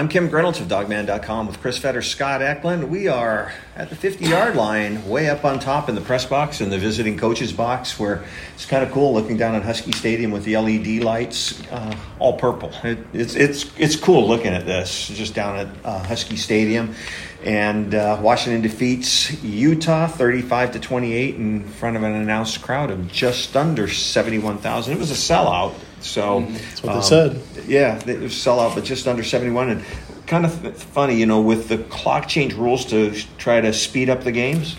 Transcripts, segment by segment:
I'm Kim Grinolds of Dawgman.com with Chris Fetter, Scott Eklund. We are at the 50 yard line, way up on top in the press box in the visiting coaches box, where it's kind of cool looking down at Husky Stadium with the LED lights, uh, all purple. It, it's it's it's cool looking at this just down at uh, Husky Stadium, and uh, Washington defeats Utah 35 to 28 in front of an announced crowd of just under 71,000. It was a sellout. So Mm-hmm. That's what they said. Yeah, it was sellout, but just under 71. And kind of funny, you know, with the clock change rules to try to speed up the games.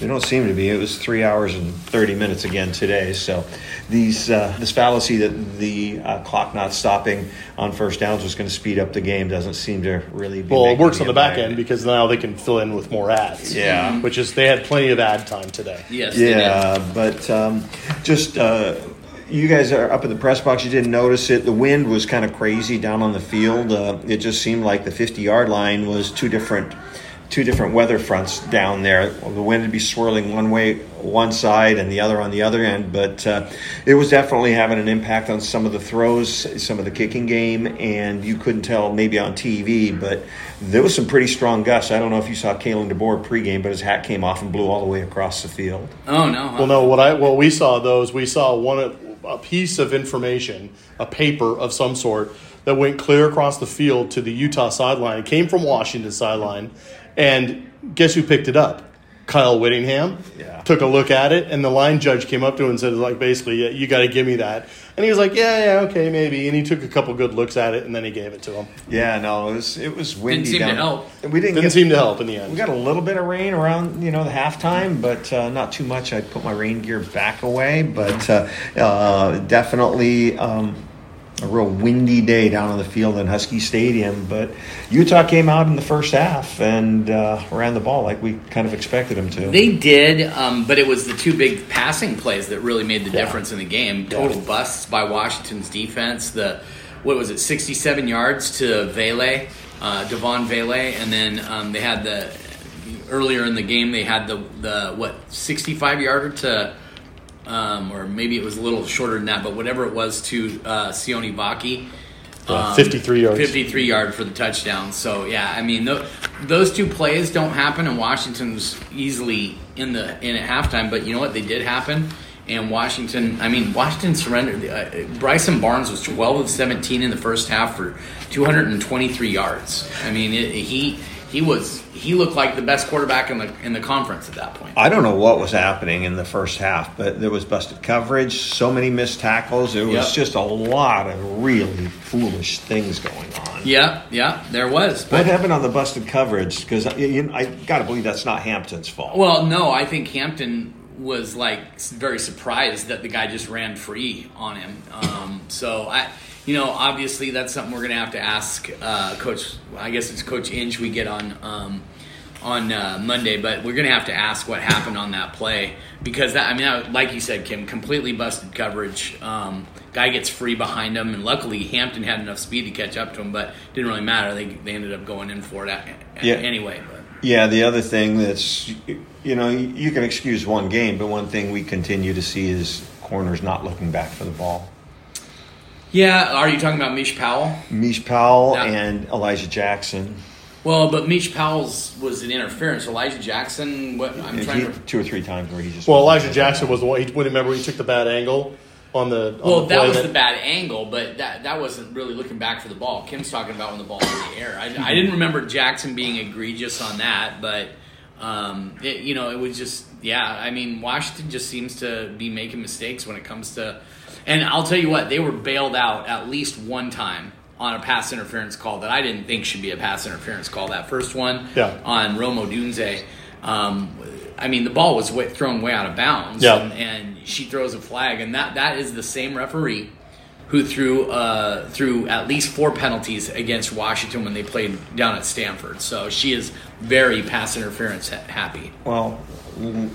They don't seem to be. It was three hours and 30 minutes again today. So these uh, this fallacy that the uh, clock not stopping on first downs was going to speed up the game doesn't seem to really be. Well, it works on the back end because now they can fill in with more ads. Yeah. Which is, they had plenty of ad time today. Yes. Yeah, but um, just uh, you guys are up in the press box. You didn't notice it. The wind was kind of crazy down on the field. Uh, it just seemed like the 50 yard line was two different. Two different weather fronts down there. The wind would be swirling one way, one side, and the other on the other end. But uh, it was definitely having an impact on some of the throws, some of the kicking game, and you couldn't tell maybe on TV, but there was some pretty strong gusts. I don't know if you saw Kalen DeBoer pregame, but his hat came off and blew all the way across the field. Oh no. Well, no, what I what we saw those we saw one a piece of information, a paper of some sort that went clear across the field to the Utah sideline. It came from Washington sideline, and guess who picked it up? Kyle Whittingham Yeah. took a look at it, and the line judge came up to him and said, like, basically, yeah, you got to give me that. And he was like, yeah, yeah, okay, maybe. And he took a couple good looks at it, and then he gave it to him. Yeah, no, it was it was windy. Didn't seem to down- help. We didn't, Didn't get, seem to help in the end. We got a little bit of rain around, you know, the halftime, but uh, not too much. I put my rain gear back away, but uh, uh, definitely um, a real windy day down on the field in Husky Stadium. But Utah came out in the first half and uh, ran the ball like we kind of expected them to. They did, um, but it was the two big passing plays that really made the difference in the game. Total busts by Washington's defense. The what was it, sixty-seven yards to Vele, uh, Devaughn Vele, and then um, they had the earlier in the game they had the the what sixty-five yarder to. Um, or maybe it was a little shorter than that, but whatever it was to uh, Sione Vaki. Yeah, 53 yards. 53 yard for the touchdown. So yeah, I mean th- those two plays don't happen, and Washington's easily in the in at halftime. But you know what? They did happen, and Washington. I mean, Washington surrendered. Uh, Bryson Barnes was 12 of 17 in the first half for 223 yards. I mean, it, he he was he looked like the best quarterback in the in the conference at that point. I don't know what was happening in the first half, but there was busted coverage, so many missed tackles. There was Yep. just a lot of really foolish things going on. Yeah, yeah, there was. What happened on the busted coverage? Because I, I got to believe that's not Hampton's fault. Well, no, I think Hampton was like very surprised that the guy just ran free on him. Um, so I, you know, obviously that's something we're gonna have to ask uh, Coach. I guess it's Coach Inge we get on um, on uh, Monday, but we're gonna have to ask what happened on that play because that I mean, that, like you said, Kim, completely busted coverage. Um, guy gets free behind him, and luckily Hampton had enough speed to catch up to him, but didn't really matter. They they ended up going in for it a- a- Yeah. anyway. But. Yeah, the other thing that's, you know, you can excuse one game, but one thing we continue to see is corners not looking back for the ball. Yeah, are you talking about Mish Powell? Mish Powell Yeah. and Elijah Jackson. Well, but Mish Powell's was an interference. Elijah Jackson, what I'm He- trying to. two or three times where he just. Well, Elijah Jackson was the one. He, when remember he took the bad angle on the. On Well, the that was the bad angle, but that that wasn't really looking back for the ball. Kim's talking about when the ball was in the air. I, I didn't remember Jackson being egregious on that, but um, it, you know, it was just yeah. I mean, Washington just seems to be making mistakes when it comes to. And I'll tell you what, they were bailed out at least one time on a pass interference call that I didn't think should be a pass interference call. That first one Yeah. on Rome Odunze. Um, I mean, the ball was way, thrown way out of bounds, Yeah. and, and she throws a flag, and that that is the same referee who threw uh, threw at least four penalties against Washington when they played down at Stanford. So she is very pass interference happy. Well,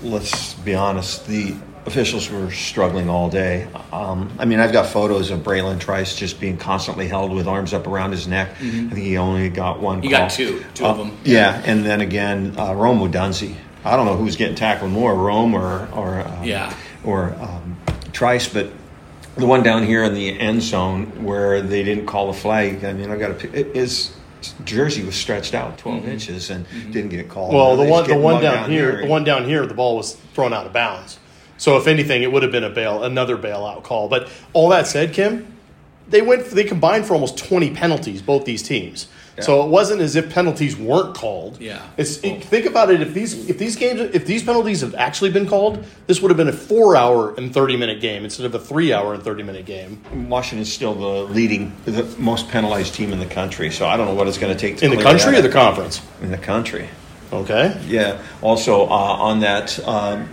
let's be honest. The officials were struggling all day. Um, I mean, I've got photos of Bralen Trice just being constantly held with arms up around his neck. I think he only got one. Mm-hmm. He call. got two, two of Uh, them. Yeah, and then again, uh, Rome Odunze. I don't know who's getting tackled more, Rome or or uh, Yeah. or um, Trice, but the one down here in the end zone where they didn't call a flag. I mean, I got to. It, his jersey was stretched out 12 Mm-hmm. inches and didn't get called. Well, the one the one mugged down here, the one down here, the ball was thrown out of bounds. So if anything, it would have been a bail, another bailout call. But all that said, Kim, they went they combined for almost twenty penalties, both these teams. So it wasn't as if penalties weren't called. Yeah. It's it, think about it. If these if these games if these penalties have actually been called, this would have been a four hour and thirty minute game instead of a three hour and thirty minute game Washington's still the leading, the most penalized team in the country. So I don't know what it's going to take to in the country that or the conference. in the country. Okay. Yeah. Also, uh, on that, um,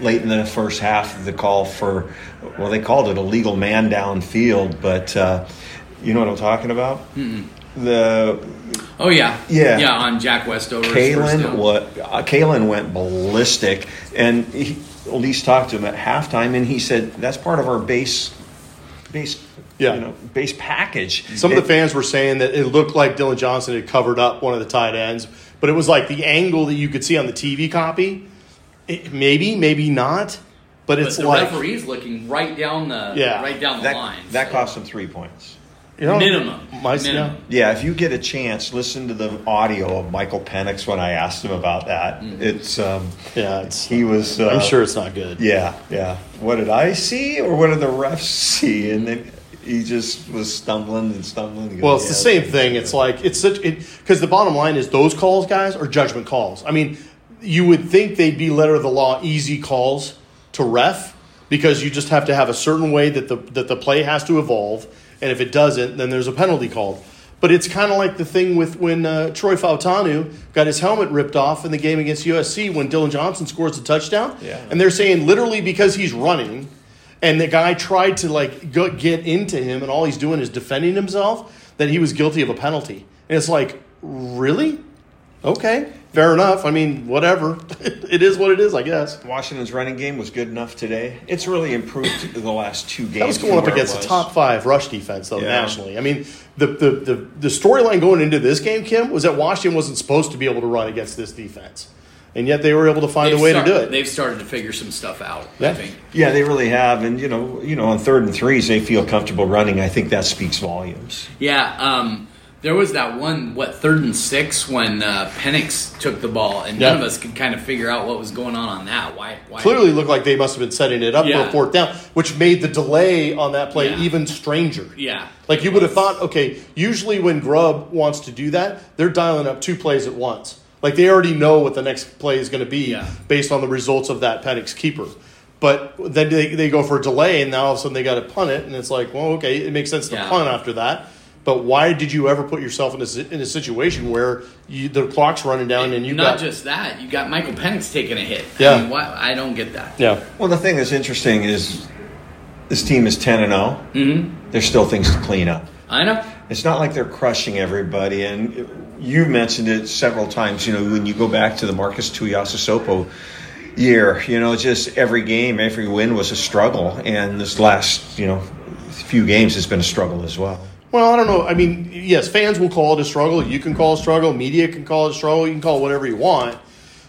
late in the first half, the call for, well, they called it a legal man down field, but uh, you know what I'm talking about? The Oh yeah, Yeah. yeah. On Jack Westover's first Kalen, what uh, Kalen went ballistic, and he, Elise talked to him at halftime, and he said that's part of our base, base, Yeah. you know, base package. Some of It- the fans were saying that it looked like Dillon Johnson had covered up one of the tight ends, but it was like the angle that you could see on the TV copy. It, maybe, maybe not, but But it's the like referee's looking right down the Yeah. right down the that, line. that so- cost him three points. You know, minimum. My, minimum. Yeah, if you get a chance, listen to the audio of Michael Penix when I asked him about that. Mm-hmm. It's um, Yeah, yeah it's, he was. Uh, I'm sure it's not good. Yeah, yeah. What did I see, or what did the refs see? And then he just was stumbling and stumbling. Goes, Well, it's the "Yeah, same thing. It's like it's such it because the bottom line is those calls, guys, are judgment calls. I mean, you would think they'd be letter of the law, easy calls to ref because you just have to have a certain way that the that the play has to evolve, and if it doesn't, then there's a penalty called. But it's kind of like the thing with when uh, Troy Fautanu got his helmet ripped off in the game against USC when Dillon Johnson scores a touchdown, Yeah. and they're saying literally because he's running and the guy tried to like go, get into him and all he's doing is defending himself that he was guilty of a penalty and it's like really okay fair enough i mean whatever it is what it is i guess Washington's running game was good enough today. It's really improved the last two games. that was going up against the top five rush defense though Yeah. nationally i mean the, the, the, the storyline going into this game kim was that washington wasn't supposed to be able to run against this defense and yet they were able to find They've a way start- to do it They've started to figure some stuff out. Yeah. I think. Yeah, they really have, and you know, you know, on third and threes, they feel comfortable running. I think that speaks volumes. Yeah, um, there was that one, what, third and six when uh, Penix took the ball, and none of us could kind of figure out what was going on on that. Why? why clearly looked like they must have been setting it up for a fourth down, which made the delay on that play Yeah. even stranger. Yeah. Like you would have thought, okay, usually when Grubb wants to do that, they're dialing up two plays at once. Like they already know what the next play is going to be Yeah. based on the results of that Penix keeper. But then they, they go for a delay, and now all of a sudden they got to punt it, and it's like, well, okay, it makes sense to Yeah. punt after that. But why did you ever put yourself in a, in a situation where you, the clock's running down and you Not got just that, you got Michael Penix taking a hit. Yeah. I mean, why, I don't get that. yeah Well, the thing that's interesting is this team is ten and zero. Mm-hmm. There's still things to clean up. I know. It's not like they're crushing everybody, and you mentioned it several times. You know, when you go back to the Marques Tuiasosopo year, you know, just every game, every win was a struggle, and this last, you know, few games has been a struggle as well. Well, I don't know. I mean, yes, fans will call it a struggle. You can call it a struggle. Media can call it a struggle. You can call it whatever you want.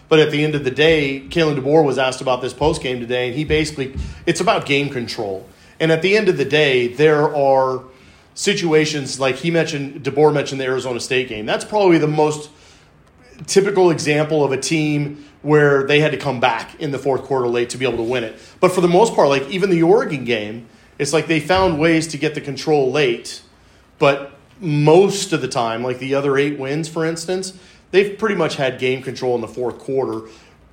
But at the end of the day, Kalen DeBoer was asked about this post game today, and he basically it's about game control. And at the end of the day, there are situations like he mentioned. DeBoer mentioned the Arizona State game. That's probably the most typical example of a team where they had to come back in the fourth quarter late to be able to win it. But for the most part, like even the Oregon game, it's like they found ways to get the control late, but most of the time, like the other eight wins, for instance, they've pretty much had game control in the fourth quarter.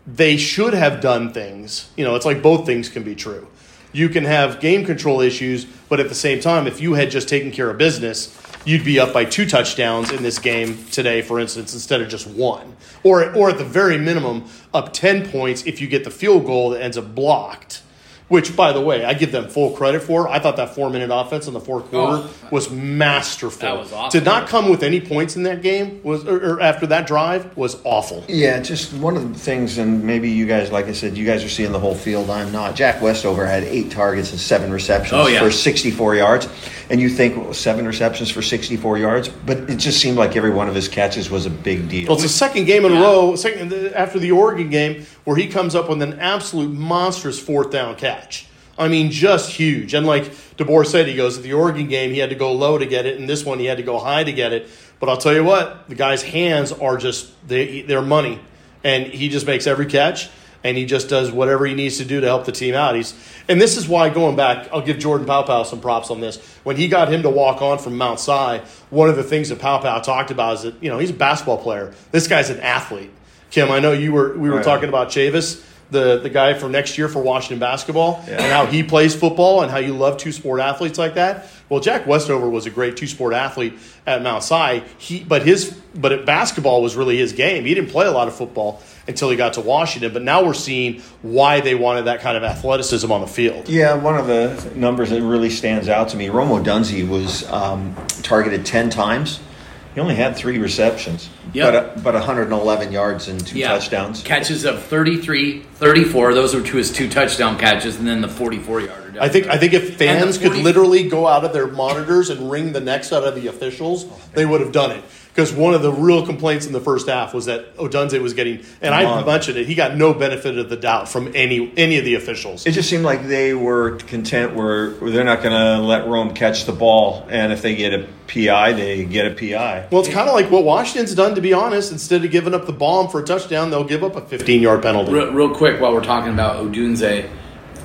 They should have done things. You know, it's like both things can be true. You can have game control issues, but at the same time, if you had just taken care of business, you'd be up by two touchdowns in this game today, for instance, instead of just one. Or, or at the very minimum, up 10 points if you get the field goal that ends up blocked. Which, by the way, I give them full credit for. I thought that four minute offense in the fourth oh, quarter Oh. was masterful. That was awesome. Did not come with any points in that game. Was or, or after that drive was awful. Yeah, just one of the things, and maybe you guys, like I said, you guys are seeing the whole field. I'm not. Jack Westover had eight targets and seven receptions Oh, yeah. for 64 yards. And you think well, seven receptions for 64 yards, but it just seemed like every one of his catches was a big deal. Well, it's the second game in a row, second after the Oregon game, where he comes up with an absolute monstrous fourth down catch. I mean, just huge. And like DeBoer said, he goes at the Oregon game, he had to go low to get it, and this one he had to go high to get it. But I'll tell you what, the guy's hands are just they they're money, and he just makes every catch, and he just does whatever he needs to do to help the team out. He's and this is why going back, I'll give Jordan Paopao some props on this. When he got him to walk on from Mount Si, one of the things that Paopao talked about is that you know he's a basketball player. This guy's an athlete. Kim, I know you were we were Right. talking about Chavis, the the guy for next year for Washington basketball, Yeah. and how he plays football and how you love two sport athletes like that. Well, Jack Westover was a great two sport athlete at Mount Si. He but his but at basketball was really his game. He didn't play a lot of football until he got to Washington. But now we're seeing why they wanted that kind of athleticism on the field. Yeah, one of the numbers that really stands out to me, Rome Odunze was um, targeted 10 times. He only had three receptions, Yep. but, uh, but 111 yards and two Yeah. touchdowns. Catches of 33, 34. Those were two his two touchdown catches, and then the 44 yarder. I think I think if fans could literally go out of their monitors and wring the necks out of the officials, they would have done it. Because one of the real complaints in the first half was that Odunze was getting, and I Mon- mentioned it, he got no benefit of the doubt from any any of the officials. It just seemed like they were content where, where they're not going to let Rome catch the ball, and if they get a PI, they get a PI. Well, it's kind of like what Washington's done, to be honest. Instead of giving up the bomb for a touchdown, they'll give up a 15 yard penalty. real, real quick while we're talking about Odunze,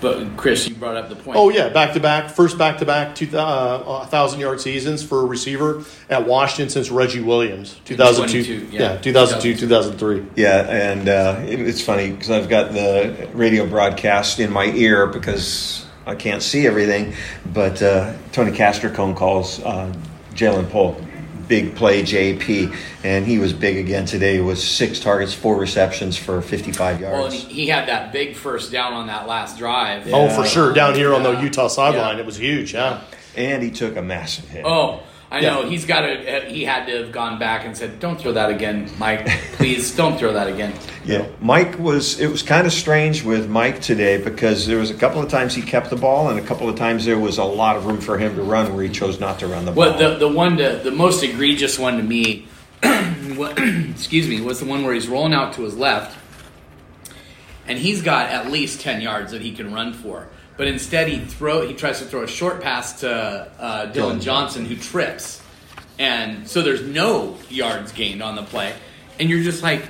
but Chris, you brought up the point. Oh yeah, back to back, first back to back, two uh, thousand yard seasons for a receiver at Washington since Reggie Williams, two thousand two, yeah, yeah. two thousand two, two thousand three. Yeah, and uh, it, it's funny because I've got the radio broadcast in my ear because I can't see everything. But uh, Tony Castricone calls uh, Ja'Lynn Polk big play JP, and he was big again today. With six targets, four receptions for 55 yards. Well, and he, he had that big first down on that last drive. Oh, for sure, down here on the Utah sideline, Yeah. it was huge. Yeah. and he took a massive hit. Oh, I Yeah. know. He's got to. He had to have gone back and said, "Don't throw that again, Mike. Please don't throw that again." Yeah, Mike was. It was kind of strange with Mike today because there was a couple of times he kept the ball, and a couple of times there was a lot of room for him to run where he chose not to run the ball. Well, the the one to the most egregious one to me, excuse me, was the one where he's rolling out to his left, and he's got at least ten yards that he can run for. But instead, he throw he tries to throw a short pass to uh, Dillon Johnson, who trips, and so there's no yards gained on the play, and you're just like.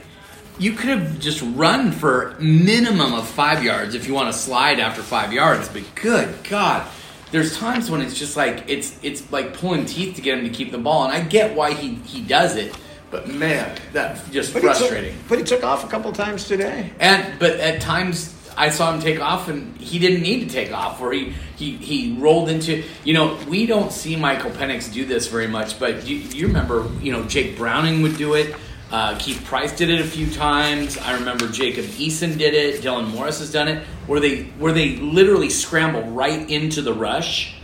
You could have just run for minimum of five yards if you want to slide after five yards, but good God, there's times when it's just like it's it's like pulling teeth to get him to keep the ball, and I get why he he does it, but man, that's just But he took- frustrating. but he took off a couple times today. And but at times I saw him take off, and he didn't need to take off, or he he he rolled into. You know, we don't see Michael Penix do this very much, but you, you remember, you know, Jake Browning would do it. Uh, Keith Price did it a few times. I remember Jacob Eason did it. Dylan Morris has done it, where they where they literally scramble right into the rush.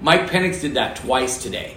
Mike Penix did that twice today,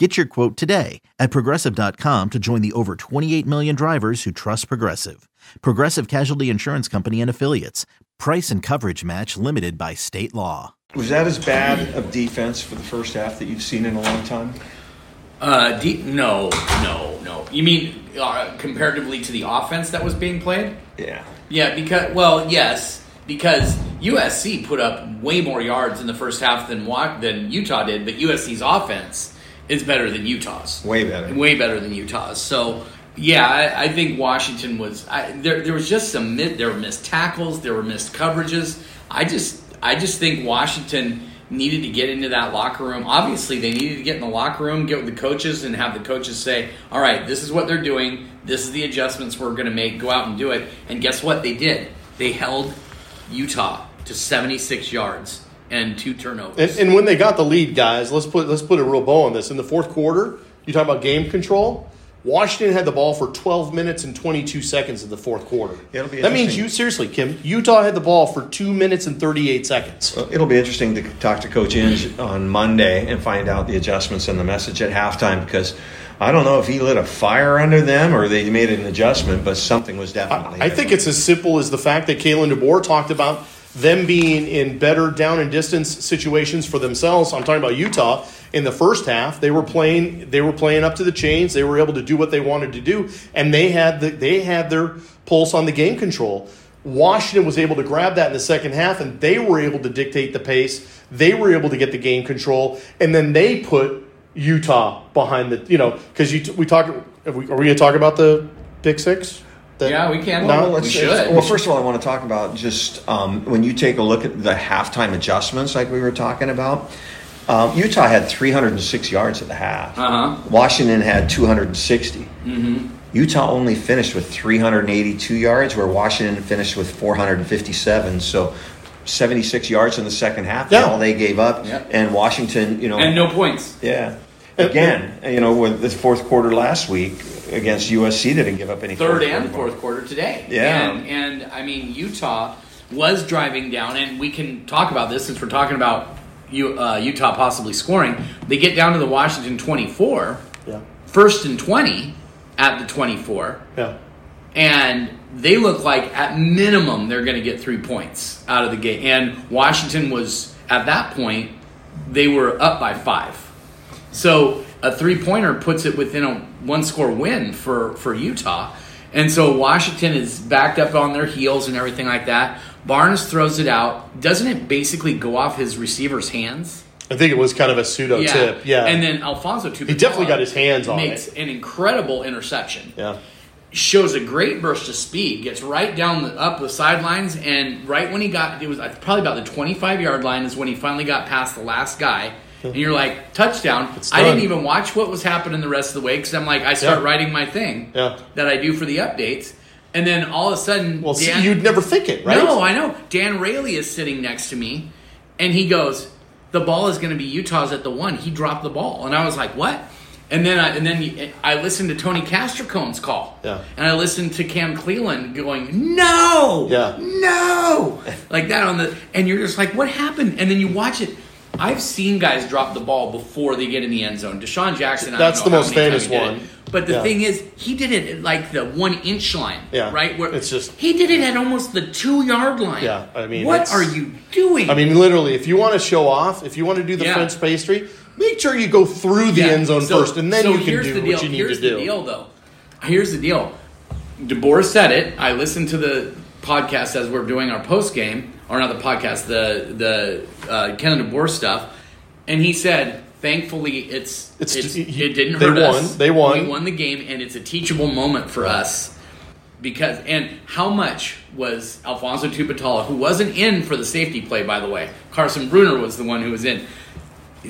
Get your quote today at progressive.com to join the over 28 million drivers who trust Progressive. Progressive Casualty Insurance Company and Affiliates. Price and coverage match limited by state law. Was that as bad of defense for the first half that you've seen in a long time? Uh, de- no, no, no. You mean uh, comparatively to the offense that was being played? Yeah. Yeah, because well, yes, because USC put up way more yards in the first half than than Utah did, but USC's offense is better than Utah's. Way better. Way better than Utah's. So yeah, I, I think Washington was. I, there, there was just some mi- there were missed tackles, there were missed coverages. I just, I just think Washington needed to get into that locker room. Obviously, they needed to get in the locker room, get with the coaches, and have the coaches say, "All right, this is what they're doing. This is the adjustments we're going to make. Go out and do it." And guess what? They did. They held Utah to 76 yards and two turnovers. And, and when they got the lead, guys, let's put let's put a real bow on this. In the fourth quarter, you talk about game control. Washington had the ball for 12 minutes and 22 seconds in the fourth quarter. It'll be that means you seriously, Kim. Utah had the ball for two minutes and 38 seconds. It'll be interesting to talk to Coach Inge on Monday and find out the adjustments and the message at halftime because I don't know if he lit a fire under them or they made an adjustment, but something was definitely. I think it's as simple as the fact that Kalen DeBoer talked about them being in better down and distance situations for themselves. I'm talking about Utah. In the first half, they were playing. They were playing up to the chains. They were able to do what they wanted to do, and they had the, they had their pulse on the game control. Washington was able to grab that in the second half, and they were able to dictate the pace. They were able to get the game control, and then they put Utah behind the you know because we talk. Are we, we going to talk about the pick six? That- yeah, we can. No, we let's- should. Well, first of all, I want to talk about just um, when you take a look at the halftime adjustments, like we were talking about. Um, Utah had 306 yards at the half. Uh-huh. Washington had 260. Utah only finished with 382 yards, where Washington finished with 457. So 76 yards in the second half. Yeah. All they gave up, Yep. and Washington, you know, and no points. yeah. Again, you know, with the fourth quarter last week against USC, they didn't give up any third fourth and quarter fourth quarter today. Yeah. and, and I mean Utah was driving down, and we can talk about this since we're talking about U, uh, Utah possibly scoring. They get down to the Washington twenty-four, Yeah. first and twenty at the twenty-four, Yeah. and they look like at minimum they're going to get three points out of the gate. And Washington was at that point they were up by five. So a three pointer puts it within a one score win for, for Utah. And so Washington is backed up on their heels and everything like that. Barnes throws it out. Doesn't it basically go off his receiver's hands? I think it was kind of a pseudo tip. Yeah. And then Alphonzo He definitely got his hands on makes it. an incredible interception yeah. shows a great burst of speed, gets right down the, up the sidelines, and right when he got, it was uh, probably about the 25 yard line is when he finally got past the last guy. And you're like, touchdown. I didn't even watch what was happening the rest of the way because I'm like, I start Yeah. writing my thing Yeah. that I do for the updates. And then all of a sudden, Well, see, you'd never think it, right? no, I know. Dan Raley is sitting next to me, and he goes, "The ball is going to be Utah's at the one." He dropped the ball, and I was like, "What?" And then I and then I listened to Tony Castricone's call, Yeah. and I listened to Cam Cleland going, "No, Yeah. no," like that on the, and you're just like, "What happened?" And then you watch it. I've seen guys drop the ball before they get in the end zone. DeSean Jackson, I don't That's the most famous he did it. one. But the Yeah. thing is, he did it at like the one inch line, Yeah. right? Where It's just- he did it at almost the two yard line. Yeah, I mean, what are you doing? I mean, literally, if you want to show off, if you want to do the Yeah. French pastry, make sure you go through the Yeah, end zone so- first, and then so you can do what you need here's to do. the deal, though. Here's the deal. DeBoer said it. I listened to the podcast as we're doing our post game, or not the podcast, the the uh, Ken DeBoer stuff, and he said, "Thankfully, it's, It's- it's he- it didn't they hurt won. us. They won. We won the game, and it's a teachable moment for us." Because and how much was Alphonzo Tuputala, who wasn't in for the safety play, by the way? Carson Bruener was the one who was in.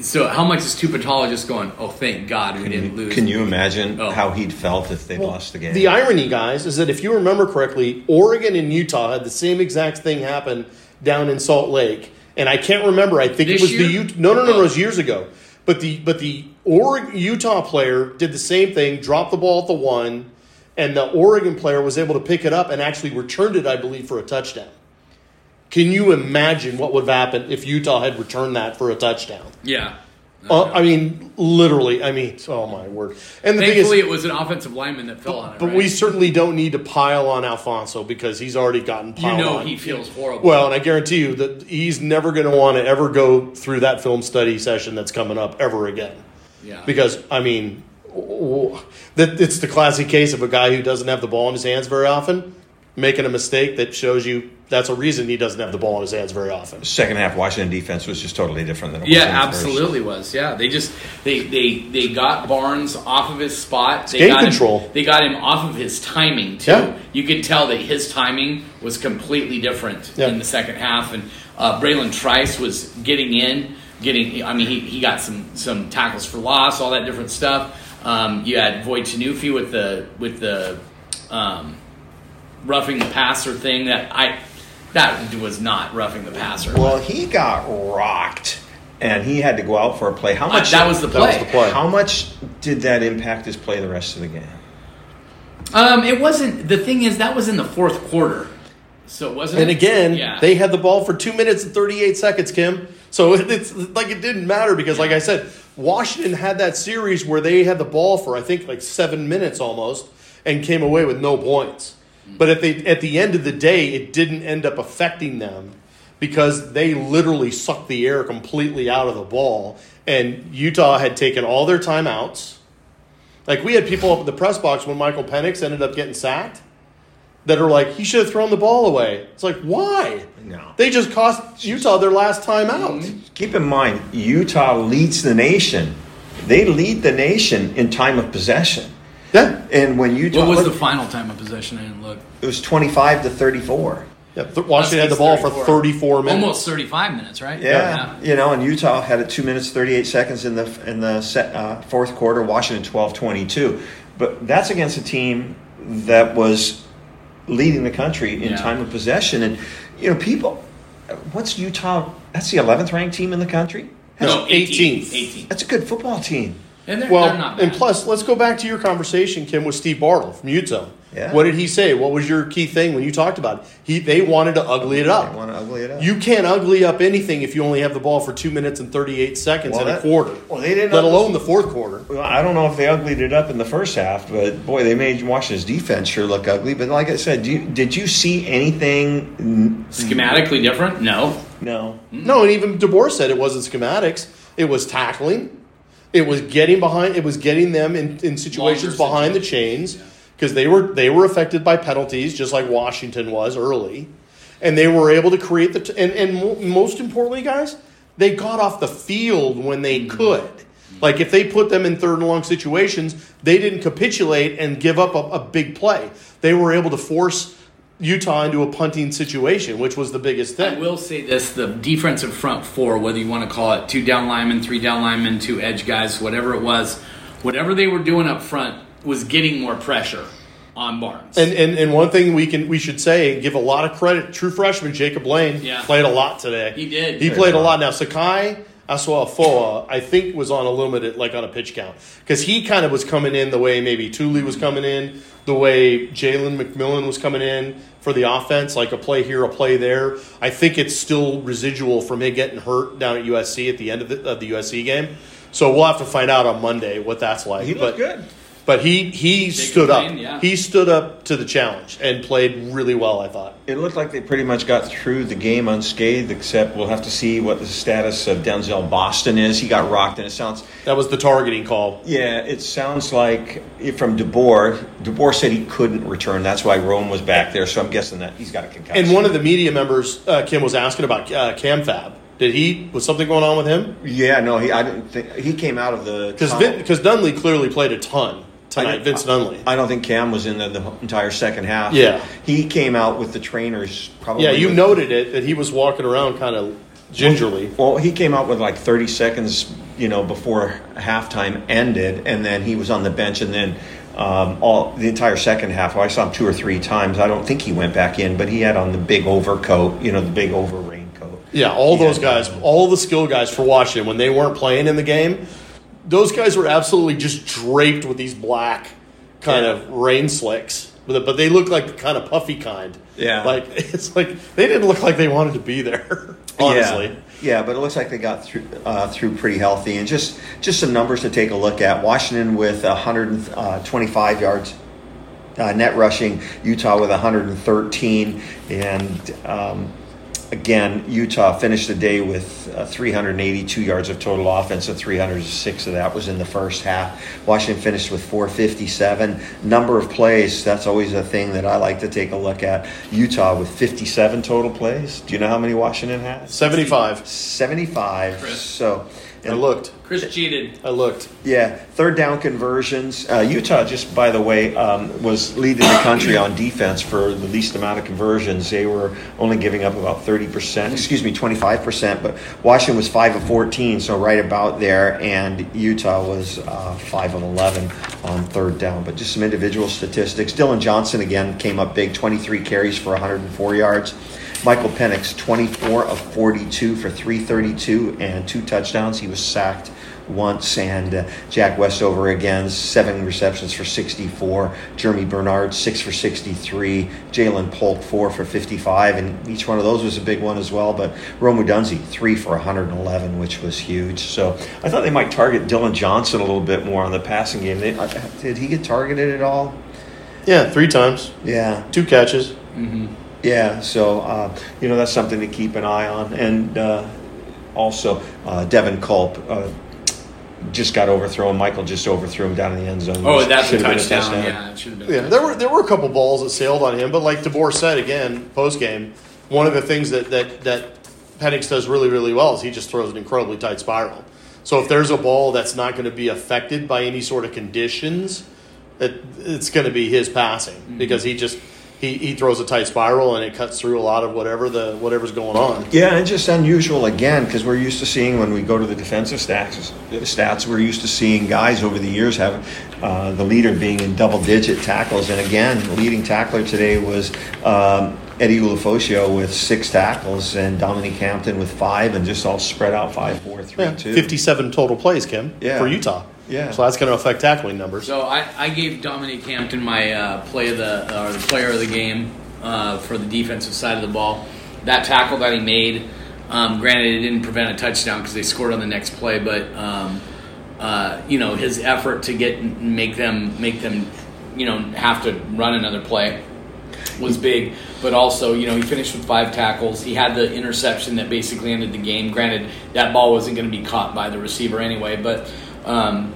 So how much is Tuputala just going? Oh, thank God we didn't lose. Can you imagine Oh. how he'd felt if they lost the game? The irony, guys, is that if you remember correctly, Oregon and Utah had the same exact thing happen down in Salt Lake, and I can't remember. I think This it was year? the Utah. No, no, no, no, Oh. it was oh. years ago. But the but the Oregon Utah player did the same thing, dropped the ball at the one, and the Oregon player was able to pick it up and actually returned it, I believe, for a touchdown. Can you imagine what would have happened if Utah had returned that for a touchdown? Yeah. Uh, I mean, literally. I mean, oh my word! And the Thankfully, thing is, it was an offensive lineman that fell on it. but right? we certainly don't need to pile on Alphonzo because he's already gotten you know on. he feels horrible. well, and I guarantee you that he's never going to want to ever go through that film study session that's coming up ever again. Yeah. Because I mean, that it's the classic case of a guy who doesn't have the ball in his hands very often, making a mistake that shows you that's a reason he doesn't have the ball in his hands very often. Second half, Washington defense was just totally different than it was. Yeah, in the first. absolutely was. Yeah, they just they they they got Barnes off of his spot. They game got control. Him, they got him off of his timing too. Yeah. You could tell that his timing was completely different Yeah. in the second half, and uh, Bralen Trice was getting in, getting. I mean, he, he got some some tackles for loss, all that different stuff. Um, you had Voi Tunuufi with the with the um, roughing the passer thing that I that was not roughing the passer. Well, he got rocked, and he had to go out for a play. How Uh, much? that was the That was play. the play. How much did that impact his play the rest of the game? Um, it wasn't. The thing is, that was in the fourth quarter, so it wasn't. And again, yeah. they had the ball for two minutes and 38 seconds, Kim. So it's like it didn't matter because, like I said, Washington had that series where they had the ball for, I think, like seven minutes almost and came away with no points. But at the, at the end of the day, it didn't end up affecting them because they literally sucked the air completely out of the ball. And Utah had taken all their timeouts. Like we had people up at the press box when Michael Penix ended up getting sacked that are like, he should have thrown the ball away. It's like, why? No. They just cost Utah their last time out. Mm-hmm. Keep in mind, Utah leads the nation. They lead the nation in time of possession. Yeah. And when Utah, what was the final time of possession? I didn't look. it was twenty-five to thirty-four. yeah. Th- Washington had the ball for 34 minutes. almost thirty-five minutes, right? Yeah, you know, and Utah had it two minutes thirty-eight seconds in the in the set, uh, fourth quarter. Washington 12-22. but that's against a team that was leading the country in Yeah. time of possession. And you know, people, what's Utah? That's the eleventh ranked team in the country. No, 18th. 18th. 18th. That's a good football team. And they're, Well, they're not bad. and plus, let's go back to your conversation, Kim, with Steve Bartle from Utah. Yeah. What did he say? What was your key thing when you talked about it? He they wanted to ugly it up. They want to ugly it up. You can't ugly up anything if you only have the ball for two minutes and thirty eight seconds Well, in a quarter. well, they didn't let ugly- alone the fourth quarter. Well, I don't know if they uglied it up in the first half, but boy, they made Washington's defense sure look ugly. But like I said, do you, did you see anything? schematically different. No, No. No, and even DeBoer said it wasn't schematics. It was tackling. It was getting behind. It was getting them in, in situations Longer behind the chains because they were they were affected by penalties just like Washington was early, and they were able to create the t- and and mo- most importantly, guys, they got off the field when they Mm-hmm. could. Like if they put them in third and long situations, they didn't capitulate and give up a, a big play. They were able to force Utah into a punting situation, which was the biggest thing. I will say this: the defensive front four, whether you want to call it two down linemen, three down linemen, two edge guys, whatever it was, whatever they were doing up front was getting more pressure on Barnes. And, and and one thing we can we should say and give a lot of credit, true freshman Jacob Lane Yeah. played a lot today. He did. He played a lot. Now Sakai Aswafoa, I think, was on a limited like on a pitch count because he kind of was coming in the way maybe Thule was coming in, the way Jalen McMillan was coming in for the offense, like a play here, a play there. I think it's still residual from him getting hurt down at USC at the end of the, of the USC game. So we'll have to find out on Monday what that's like. He looked but, good. But he he stood up. Yeah. He stood up to the challenge and played really well. I thought. It looked like they pretty much got through the game unscathed, except we'll have to see what the status of Denzel Boston is. He got rocked, and it sounds, That was the targeting call. yeah, it sounds like from DeBoer. DeBoer said he couldn't return. That's why Rome was back there. So I'm guessing that he's got a concussion. And one of the media members, uh, Kim, was asking about uh, Cam Fab. Did he was something going on with him? yeah, no, he I didn't think he came out of the Because because Nunley clearly played a ton I tonight. Vince Nunley. I don't think Cam was in the, the entire second half. Yeah. he came out with the trainers. Probably Yeah, you with- noted it that he was walking around kind of gingerly. Well, he came out with like 30 seconds, you know, before halftime ended, and then he was on the bench, and then um, all the entire second half. Well, I saw him two or three times. I don't think he went back in, but he had on the big overcoat, you know, the big over raincoat. Yeah, all He those guys, all the skill guys for Washington when they weren't playing in the game, those guys were absolutely just draped with these black kind Yeah. of rain slicks, but but they look like the kind of puffy kind. Yeah. like it's like they didn't look like they wanted to be there. Honestly, Yeah. Yeah, but it looks like they got through uh, through pretty healthy, and just just some numbers to take a look at. Washington with 125 yards uh, net rushing, Utah with 113, and um, again, Utah finished the day with uh, 382 yards of total offense, and 306 of that was in the first half. Washington finished with 457. Number of plays, that's always a thing that I like to take a look at. Utah with 57 total plays. Do you know how many Washington has? 75. 75. Chris. So, I looked. Chris cheated. I looked. yeah, third down conversions. Uh, Utah, just by the way, um, was leading the country on defense for the least amount of conversions. They were only giving up about 30%, excuse me, 25%, but Washington was 5 of 14, so right about there, and Utah was uh, 5 of 11 on third down. But just some individual statistics. Dillon Johnson, again, came up big 23 carries for 104 yards. Michael Penix, 24 of 42 for 332 and two touchdowns. He was sacked once. And uh, Jack Westover again, seven receptions for 64. Germie Bernard, six for 63. Ja'Lynn Polk, four for 55. And each one of those was a big one as well. But Rome Odunze, three for 111, which was huge. So I thought they might target Dillon Johnson a little bit more on the passing game. They, uh, did he get targeted at all? Yeah, three times. Yeah. Two catches. Yeah, so uh, you know that's something to keep an eye on, and uh, also uh, Devin Culp uh, just got overthrown. Michael just overthrew him down in the end zone. Oh, that's a Should have been touchdown. Yeah, it should have been. Yeah, there were there were a couple balls that sailed on him, but like DeBoer said again post game, one of the things that that that Penix does really really well is he just throws an incredibly tight spiral. So if there's a ball that's not going to be affected by any sort of conditions, it, it's going to be his passing because he just he, he throws a tight spiral and it cuts through a lot of whatever the whatever's going on. Yeah, and just unusual again because we're used to seeing when we go to the defensive stats, stats we're used to seeing guys over the years have uh, the leader being in double digit tackles. And again, the leading tackler today was um, Eddie Ulofoshio with six tackles and Dominique Hampton with five and just all spread out five, four, three, Yeah, two. 57 total plays, Kim, Yeah. for Utah. Yeah. So that's going to affect tackling numbers. So I, I gave Dominique Hampton my uh, play of the or the player of the game uh, for the defensive side of the ball. That tackle that he made, um, granted it didn't prevent a touchdown because they scored on the next play, but um, uh, you know his effort to get make them make them you know have to run another play was big, but also you know he finished with five tackles. He had the interception that basically ended the game. Granted, that ball wasn't going to be caught by the receiver anyway, but. Um,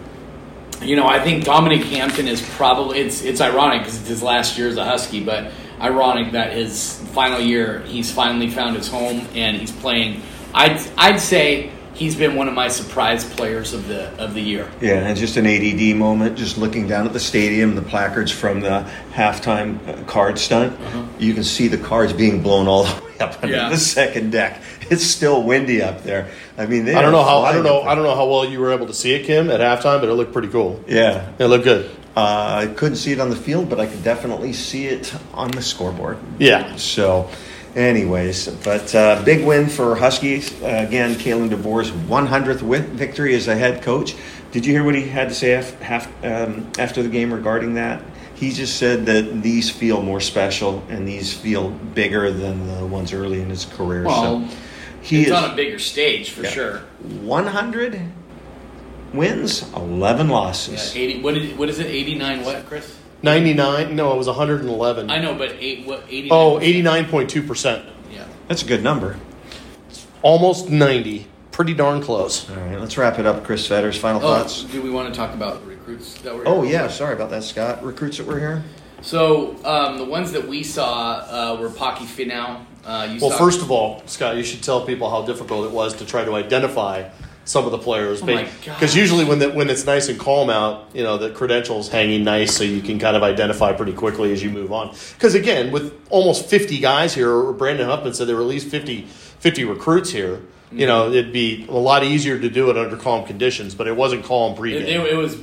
you know, I think Dominique Hampton is probably it's it's ironic because it's his last year as a Husky, but ironic that his final year he's finally found his home and he's playing. I'd I'd say he's been one of my surprise players of the of the year. Yeah, and just an ADD moment, just looking down at the stadium, the placards from the halftime uh, card stunt. You can see the cards being blown all the way up under Yeah. the second deck. It's still windy up there. I mean, they I don't know how I don't know. I don't know how well you were able to see it, Kim, at halftime, but it looked pretty cool. Yeah, It looked good. uh, I couldn't see it on the field, but I could definitely see it on the scoreboard. Yeah. So, anyways, but uh, big win for Huskies. Uh, again, Kalen DeBoer's 100th win- victory as a head coach. Did you hear what he had to say af- half, um, after the game regarding that? He just said that these feel more special and these feel bigger than the ones early in his career. Well, so he it's is on a bigger stage for Yeah. sure. 100 wins, 11 Yeah, losses. Eighty. What did, what is it? Eighty nine. What, Chris? 99, no, it was 111. I know, but eight. What eighty? Oh, 89.2%. Yeah. That's a good number. Almost 90. Pretty darn close. All right, let's wrap it up. Chris Fetters, final Oh, thoughts. do we want to talk about the recruits that were? Oh here? yeah, sorry about that, Scott. Recruits that were here. So um, the ones that we saw uh, were Paki Finau. Uh, you Well, saw, first of all, Scott, you should tell people how difficult it was to try to identify some of the players. Oh Because gosh. usually when the, when it's nice and calm out, you know, the credentials hanging nice so you can kind of identify pretty quickly as you move on. Because again, with almost 50 guys here, Brandon Huffman said there were at least 50, 50 recruits here. You know, it'd be a lot easier to do it under calm conditions, but it wasn't calm pregame. It, it, it was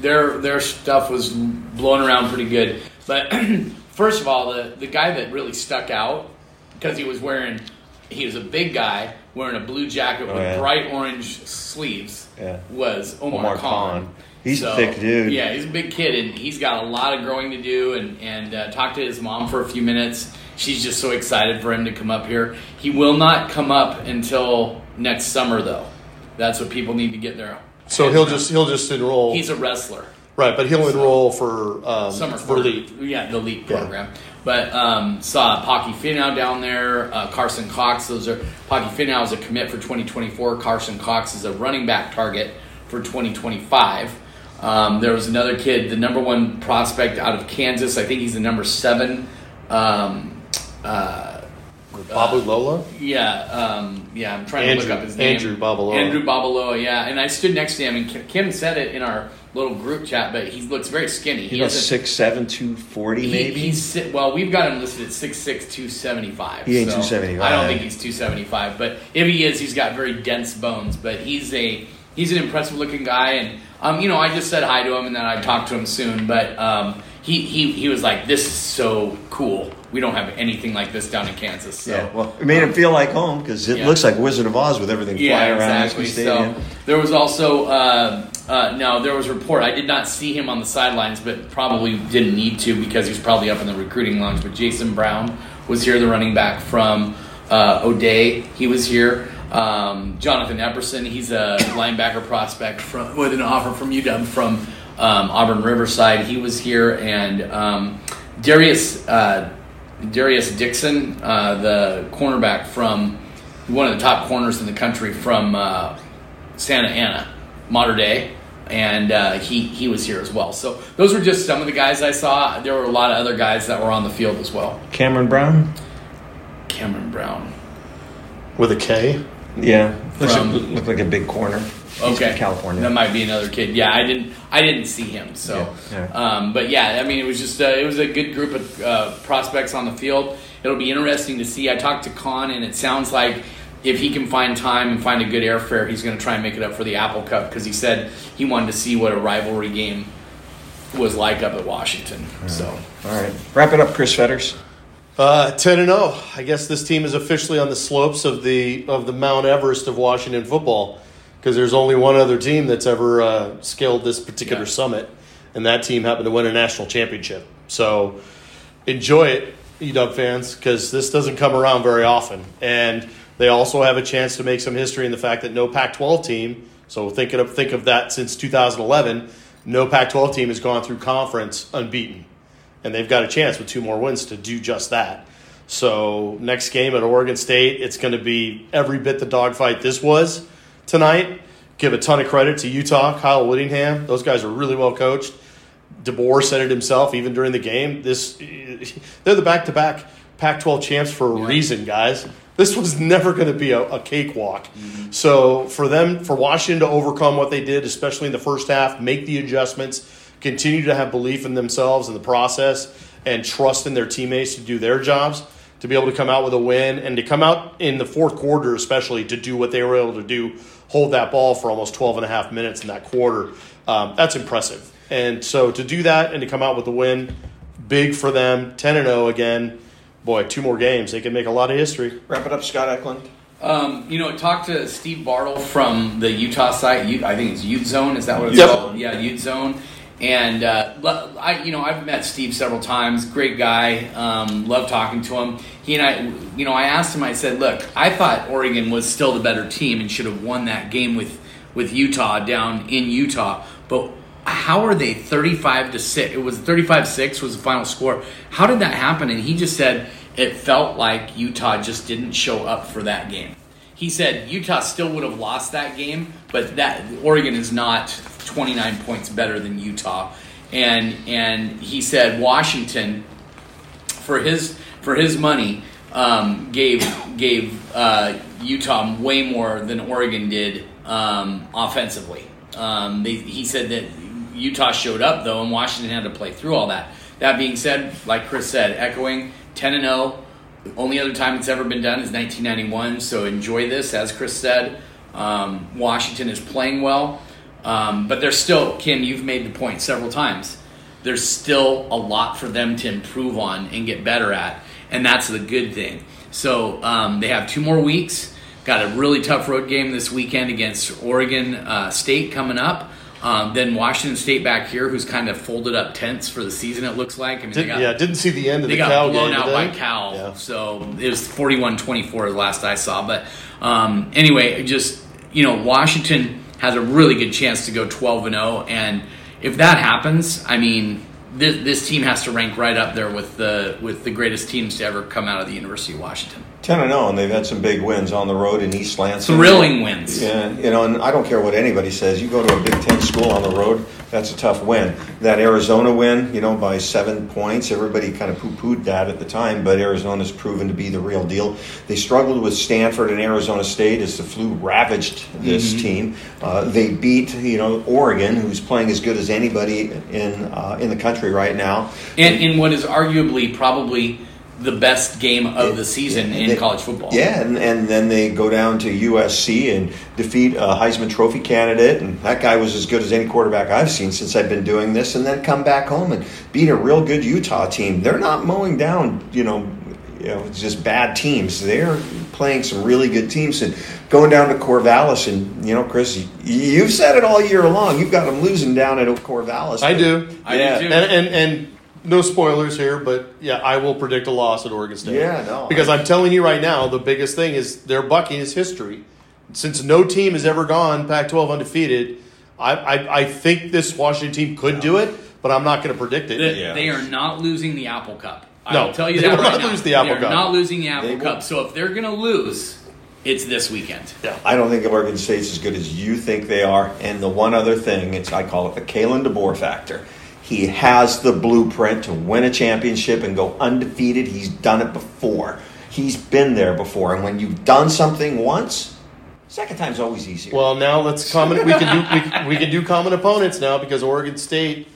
their their stuff was blowing around pretty good. But first of all, the the guy that really stuck out because he was wearing he was a big guy wearing a blue jacket with Oh, yeah. bright orange sleeves. Yeah. Was Omar, Omar Khan. Khan. He's a thick dude. Yeah, he's a big kid, and he's got a lot of growing to do. And and uh, talked to his mom for a few minutes. She's just so excited for him to come up here. He will not come up until next summer, though. That's what people need to get there. so he'll just he'll just enroll. He's a wrestler. Right, but he'll enroll for um, Summer for leap. Yeah, the leap Yeah. program. But um, saw Paki Finau down there, uh, Carson Cox. Those are Paki Finau is a commit for 2024. Carson Cox is a running back target for 2025. Um, there was another kid, the number one prospect out of Kansas. I think he's the number seven. Um, uh, Babu Lola? yeah, um, yeah. I'm trying Andrew- to look up his name. Andrew Babalola. Andrew Babalola, yeah. And I stood next to him, and Kim said it in our little group chat, but he looks very skinny. Know, hasn't- six seven two forty he- maybe. He's well, we've got him listed at 6'6", 275. He ain't so 275. I don't think he's two seventy five, but if he is, he's got very dense bones. But he's a he's an impressive looking guy, and um, you know, I just said hi to him, and then I talked to him soon. But um, he he he was like, "This is so cool. We don't have anything like this down in Kansas." So. yeah, well, it made him feel like home because it Yeah. looks like Wizard of Oz with everything Yeah, flying around exactly. So there was also uh, uh, no, there was a report. I did not see him on the sidelines, but probably didn't need to because he was probably up in the recruiting lounge. But Jason Brown was here, the running back from uh, O'Dea. He was here. Um, Jonathan Epperson, he's a linebacker prospect from with an offer from UW from um, Auburn Riverside. He was here, and um, Darius uh, Darius Dixon, uh, the cornerback from one of the top corners in the country from uh, Santa Ana, Mater Dei, and uh, he he was here as well. So those were just some of the guys I saw. There were a lot of other guys that were on the field as well. Cameron Brown. Cameron Brown. With a K? Yeah, looks, From- looked like a big corner. He's Okay, from California. That might be another kid. Yeah, I didn't. I didn't see him. So, Yeah, Um, but yeah, I mean, it was just uh, it was a good group of uh, prospects on the field. It'll be interesting to see. I talked to Con, and it sounds like if he can find time and find a good airfare, he's going to try and make it up for the Apple Cup because he said he wanted to see what a rivalry game was like up at Washington. So. All right, wrap it up, Chris Fetters. Uh, ten and zero. I guess this team is officially on the slopes of the of the Mount Everest of Washington football, because there's only one other team that's ever uh, scaled this particular Yeah. summit, and that team happened to win a national championship. So enjoy it, UW fans, because this doesn't come around very often, and they also have a chance to make some history in the fact that no Pac-12 team. So think of think of that since 2011. No Pac-12 team has gone through conference unbeaten and they've got a chance with two more wins to do just that. So next game at Oregon State, it's going to be every bit the dogfight this was tonight. Give a ton of credit to Utah, Kyle Whittingham. Those guys are really well coached. DeBoer said it himself even during the game. This they're the back-to-back Pac-12 champs for a reason, guys. This was never going to be a, a cakewalk. So for them, for Washington to overcome what they did, especially in the first half, make the adjustments, continue to have belief in themselves and the process, and trust in their teammates to do their jobs, to be able to come out with a win, and to come out in the fourth quarter, especially to do what they were able to do, hold that ball for almost 12 and a half minutes in that quarter. Um, that's impressive. And so to do that and to come out with a win, big for them, 10 and 0 again. Boy, two more games, they can make a lot of history. Wrap it up, Scott Eklund. Um, you know, talk to Steve Bartle from the Utah site. I think it's Ute Zone. Is that what it's Yep. called? Yeah, Ute Zone. And uh, I, you know, I've met Steve several times. Great guy. Um, love talking to him. He and I, you know, I asked him. I said, "Look, I thought Oregon was still the better team and should have won that game with with Utah down in Utah, but." How are they 35 to 6? It was 35 6 was the final score. How did that happen? And he just said it felt like Utah just didn't show up for that game. He said Utah still would have lost that game, but that Oregon is not 29 points better than Utah. And and he said Washington for his for his money um, gave gave uh, Utah way more than Oregon did um, offensively. Um, they, he said that Utah showed up though, and Washington had to play through all that. That being said, like Chris said, echoing 10 and 0. The only other time it's ever been done is 1991. So enjoy this, as Chris said. Um, Washington is playing well, um, but there's still Kim. You've made the point several times there's still a lot for them to improve on and get better at, and that's the good thing. So um, they have two more weeks. Got a really tough road game this weekend against Oregon uh, State coming up. Um, then Washington State back here, who's kind of folded up tents for the season. It looks like. I mean, they Did, got, yeah, didn't see the end of the. they the got Cal blown out today. by Cal. Yeah. So it was 41-24 the last I saw. But um, anyway, just you know, Washington has a really good chance to go 12 and 0 and if that happens, I mean, this, this team has to rank right up there with the with the greatest teams to ever come out of the University of Washington. 10 and 0, and they've had some big wins on the road in East Lansing. Thrilling wins. Yeah, you know, and I don't care what anybody says. You go to a Big Ten school on the road, that's a tough win. That Arizona win, you know, by seven points, everybody kind of poo pooed that at the time, but Arizona's proven to be the real deal. They struggled with Stanford and Arizona State as the flu ravaged this Mm-hmm. team. Uh, they beat, you know, Oregon, who's playing as good as anybody in uh, in the country right now. And in what is arguably probably the best game of the season in They- college football. Yeah, and, and then they go down to USC and defeat a Heisman Trophy candidate, and that guy was as good as any quarterback I've seen since I've been doing this, and then come back home and beat a real good Utah team. They're not mowing down, you know, you know, just bad teams. They're playing some really good teams and going down to Corvallis, and you know, Chris, you, you've said it all year long. You've got them losing down at Corvallis. I do. I Yeah. do too. And, and and no spoilers here, but yeah, I will predict a loss at Oregon State. Yeah, no, Because I- I'm telling you right now, the biggest thing is their bucking is history. Since no team has ever gone Pac-12 undefeated, I I, I think this Washington team could do it, but I'm not going to predict it. They, Yeah. they are not losing the Apple Cup. I No, will tell you they that will right not now. lose the Apple they are Cup. not losing the Apple They Cup. will. So if they're going to lose, it's this weekend. Yeah. I don't think Oregon State's as good as you think they are. And the one other thing, it's I call it the Kalen DeBoer factor. He has the blueprint to win a championship and go undefeated. He's done it before. He's been there before. And when you've done something once, second time's always easier. Well, now let's common. We can do we, we can do common opponents now because Oregon State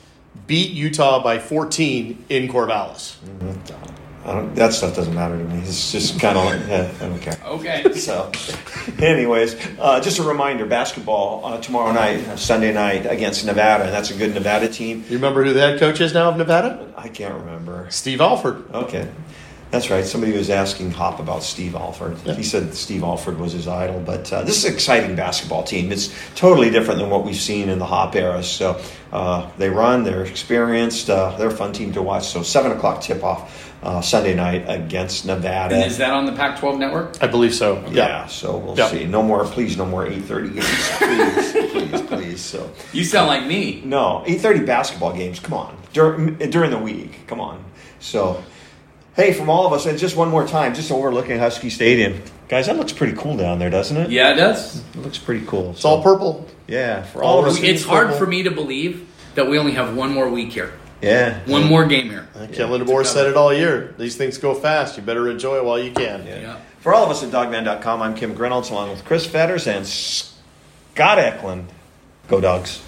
beat Utah by 14 in Corvallis. Don't, that stuff doesn't matter to me. It's just kind of like, eh, I don't care. Okay. So, anyways, uh, just a reminder: basketball uh, tomorrow night, uh, Sunday night against Nevada, and that's a good Nevada team. You remember who the head coach is now of Nevada? I can't remember. Steve Alford. Okay. That's right. Somebody was asking Hop about Steve Alford. He said Steve Alford was his idol. But uh, this is an exciting basketball team. It's totally different than what we've seen in the Hop era. So uh, they run, they're experienced, uh, they're a fun team to watch. So 7 o'clock tip off uh, Sunday night against Nevada. And is that on the Pac-12 network? I believe so. yeah, so we'll Yeah. see. No more, please, no more 8.30 games. please, please, please. So. You sound like me. No, eight thirty basketball games. Come on, during during the week. Come on. So, hey, from all of us, and just one more time, just overlooking Husky Stadium, guys. That looks pretty cool down there, doesn't it? Yeah, it does. it looks pretty cool. It's all purple. Yeah, for all of us. It's hard for me to believe that we only have one more week here, Yeah, one more game here. Kalen DeBoer said it all year. These things go fast. You better enjoy it while you can. Yeah. For all of us at Dawgman.com, I'm Kim Grinolds, along with Chris Fetters and Scott Eklund. Go Dogs.